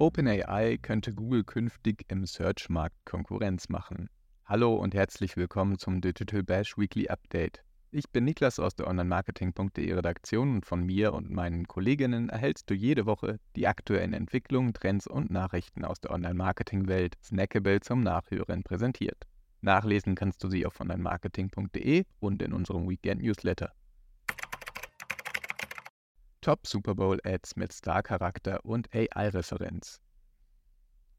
OpenAI könnte Google künftig im Search-Markt Konkurrenz machen. Hallo und herzlich willkommen zum Digital Bash Weekly Update. Ich bin Niklas aus der Online-Marketing.de Redaktion und von mir und meinen Kolleginnen erhältst du jede Woche die aktuellen Entwicklungen, Trends und Nachrichten aus der Online-Marketing-Welt snackable zum Nachhören präsentiert. Nachlesen kannst du sie auf online-marketing.de und in unserem Weekend-Newsletter. Top Super Bowl Ads mit Star-Charakter und AI-Referenz.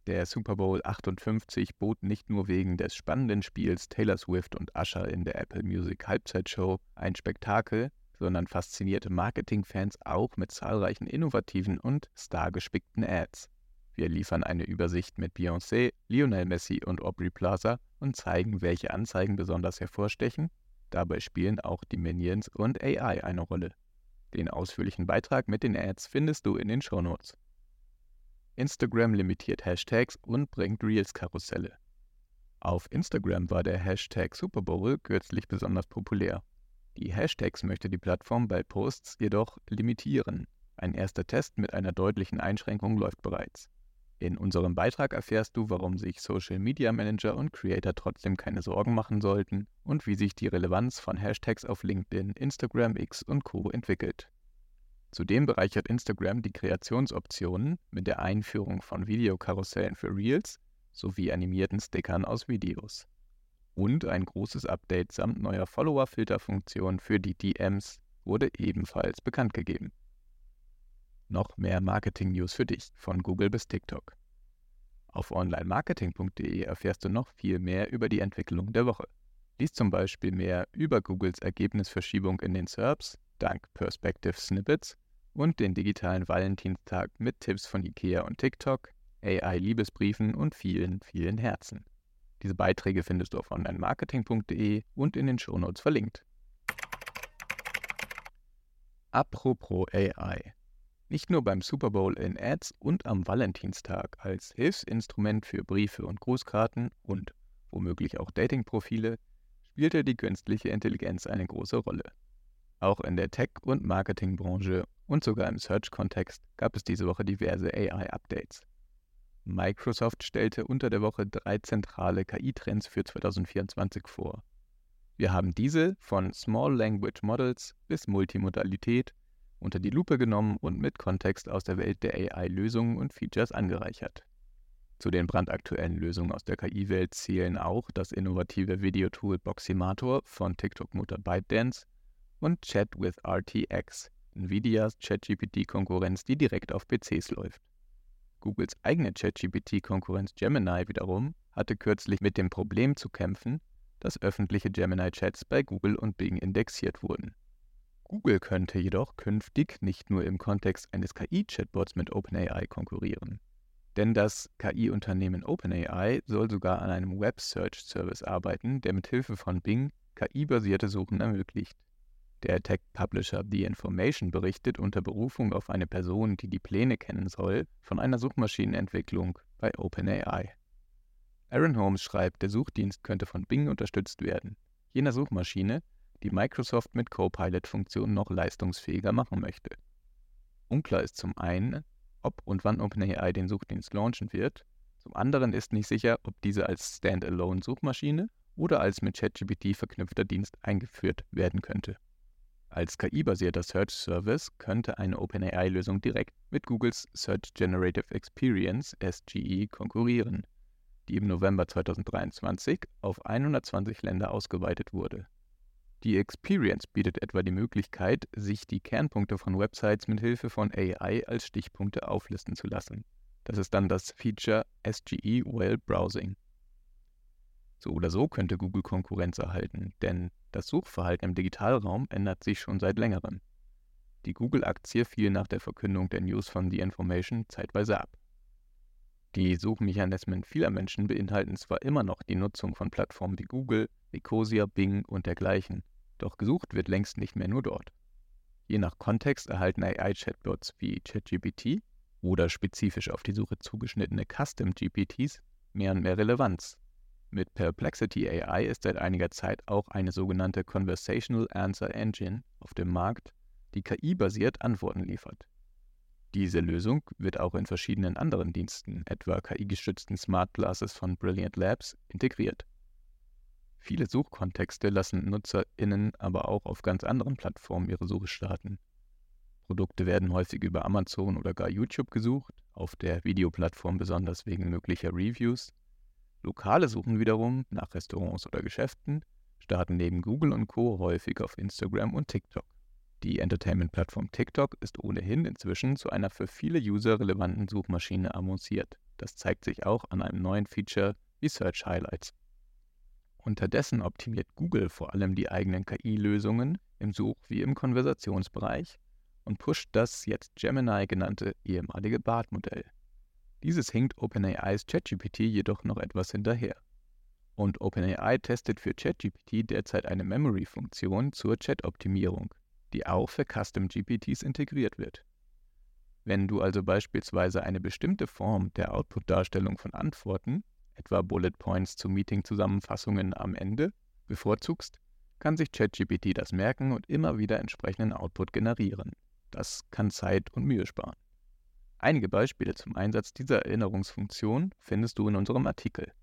Der Super Bowl 58 bot nicht nur wegen des spannenden Spiels Taylor Swift und Usher in der Apple Music Halbzeitshow ein Spektakel, sondern faszinierte Marketingfans auch mit zahlreichen innovativen und stargespickten Ads. Wir liefern eine Übersicht mit Beyoncé, Lionel Messi und Aubrey Plaza und zeigen, welche Anzeigen besonders hervorstechen. Dabei spielen auch die Minions und AI eine Rolle. Den ausführlichen Beitrag mit den Ads findest du in den Shownotes. Instagram limitiert Hashtags und bringt Reels-Karusselle. Auf Instagram war der Hashtag Super Bowl kürzlich besonders populär. Die Hashtags möchte die Plattform bei Posts jedoch limitieren. Ein erster Test mit einer deutlichen Einschränkung läuft bereits. In unserem Beitrag erfährst du, warum sich Social Media Manager und Creator trotzdem keine Sorgen machen sollten und wie sich die Relevanz von Hashtags auf LinkedIn, Instagram, X und Co entwickelt. Zudem bereichert Instagram die Kreationsoptionen mit der Einführung von Videokarussellen für Reels sowie animierten Stickern aus Videos. Und ein großes Update samt neuer Follower-Filterfunktion für die DMs wurde ebenfalls bekannt gegeben noch mehr Marketing-News für dich, von Google bis TikTok. Auf onlinemarketing.de erfährst du noch viel mehr über die Entwicklung der Woche. Lies zum Beispiel mehr über Googles Ergebnisverschiebung in den SERPs dank Perspective Snippets und den digitalen Valentinstag mit Tipps von IKEA und TikTok, AI-Liebesbriefen und vielen, vielen Herzen. Diese Beiträge findest du auf onlinemarketing.de und in den Shownotes verlinkt. Apropos AI. Nicht nur beim Super Bowl in Ads und am Valentinstag als Hilfsinstrument für Briefe und Grußkarten und womöglich auch Datingprofile spielte die künstliche Intelligenz eine große Rolle. Auch in der Tech- und Marketingbranche und sogar im Search-Kontext gab es diese Woche diverse AI-Updates. Microsoft stellte unter der Woche drei zentrale KI-Trends für 2024 vor. Wir haben diese von Small Language Models bis Multimodalität unter die Lupe genommen und mit Kontext aus der Welt der AI-Lösungen und Features angereichert. Zu den brandaktuellen Lösungen aus der KI-Welt zählen auch das innovative Videotool Boximator von TikTok-Mutter ByteDance und Chat with RTX, Nvidias ChatGPT-Konkurrenz, die direkt auf PCs läuft. Googles eigene ChatGPT-Konkurrenz Gemini wiederum hatte kürzlich mit dem Problem zu kämpfen, dass öffentliche Gemini-Chats bei Google und Bing indexiert wurden. Google könnte jedoch künftig nicht nur im Kontext eines KI-Chatbots mit OpenAI konkurrieren. Denn das KI-Unternehmen OpenAI soll sogar an einem Web-Search-Service arbeiten, der mit Hilfe von Bing KI-basierte Suchen ermöglicht. Der Tech-Publisher The Information berichtet unter Berufung auf eine Person, die die Pläne kennen soll, von einer Suchmaschinenentwicklung bei OpenAI. Aaron Holmes schreibt, der Suchdienst könnte von Bing unterstützt werden, jener Suchmaschine, die Microsoft mit Copilot-Funktionen noch leistungsfähiger machen möchte. Unklar ist zum einen, ob und wann OpenAI den Suchdienst launchen wird, zum anderen ist nicht sicher, ob diese als Standalone-Suchmaschine oder als mit ChatGPT verknüpfter Dienst eingeführt werden könnte. Als KI-basierter Search Service könnte eine OpenAI-Lösung direkt mit Googles Search Generative Experience SGE konkurrieren, die im November 2023 auf 120 Länder ausgeweitet wurde. Die Experience bietet etwa die Möglichkeit, sich die Kernpunkte von Websites mit Hilfe von AI als Stichpunkte auflisten zu lassen. Das ist dann das Feature SGE While Browsing. So oder so könnte Google Konkurrenz erhalten, denn das Suchverhalten im Digitalraum ändert sich schon seit längerem. Die Google-Aktie fiel nach der Verkündung der News von The Information zeitweise ab. Die Suchmechanismen vieler Menschen beinhalten zwar immer noch die Nutzung von Plattformen wie Google, Ecosia, Bing und dergleichen, doch gesucht wird längst nicht mehr nur dort. Je nach Kontext erhalten AI-Chatbots wie ChatGPT oder spezifisch auf die Suche zugeschnittene Custom-GPTs mehr und mehr Relevanz. Mit Perplexity AI ist seit einiger Zeit auch eine sogenannte Conversational Answer Engine auf dem Markt, die KI-basiert Antworten liefert. Diese Lösung wird auch in verschiedenen anderen Diensten, etwa KI-gestützten Smart Glasses von Brilliant Labs, integriert. Viele Suchkontexte lassen NutzerInnen aber auch auf ganz anderen Plattformen ihre Suche starten. Produkte werden häufig über Amazon oder gar YouTube gesucht, auf der Videoplattform besonders wegen möglicher Reviews. Lokale Suchen wiederum nach Restaurants oder Geschäften starten neben Google und Co. häufig auf Instagram und TikTok. Die Entertainment-Plattform TikTok ist ohnehin inzwischen zu einer für viele User relevanten Suchmaschine avanciert. Das zeigt sich auch an einem neuen Feature wie Search Highlights. Unterdessen optimiert Google vor allem die eigenen KI-Lösungen im Such- wie im Konversationsbereich und pusht das jetzt Gemini genannte ehemalige BART-Modell. Dieses hinkt OpenAIs ChatGPT jedoch noch etwas hinterher. Und OpenAI testet für ChatGPT derzeit eine Memory-Funktion zur Chat-Optimierung, die auch für Custom-GPTs integriert wird. Wenn du also beispielsweise eine bestimmte Form der Output-Darstellung von Antworten etwa Bullet Points zu Meeting-Zusammenfassungen am Ende, bevorzugst, kann sich ChatGPT das merken und immer wieder entsprechenden Output generieren. Das kann Zeit und Mühe sparen. Einige Beispiele zum Einsatz dieser Erinnerungsfunktion findest du in unserem Artikel.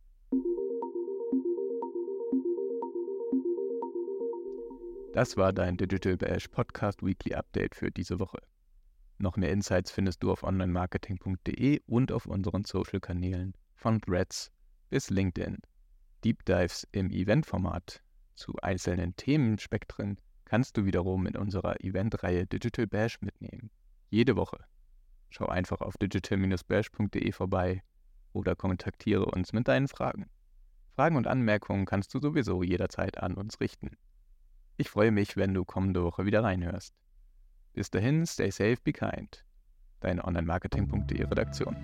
Das war dein Digital Bash Podcast Weekly Update für diese Woche. Noch mehr Insights findest du auf onlinemarketing.de und auf unseren Social-Kanälen von Threads bis LinkedIn. Deep Dives im Eventformat zu einzelnen Themenspektren kannst du wiederum in unserer Eventreihe Digital Bash mitnehmen. Jede Woche. Schau einfach auf digital-bash.de vorbei oder kontaktiere uns mit deinen Fragen. Fragen und Anmerkungen kannst du sowieso jederzeit an uns richten. Ich freue mich, wenn du kommende Woche wieder reinhörst. Bis dahin, stay safe, be kind. Deine Online-Marketing.de Redaktion.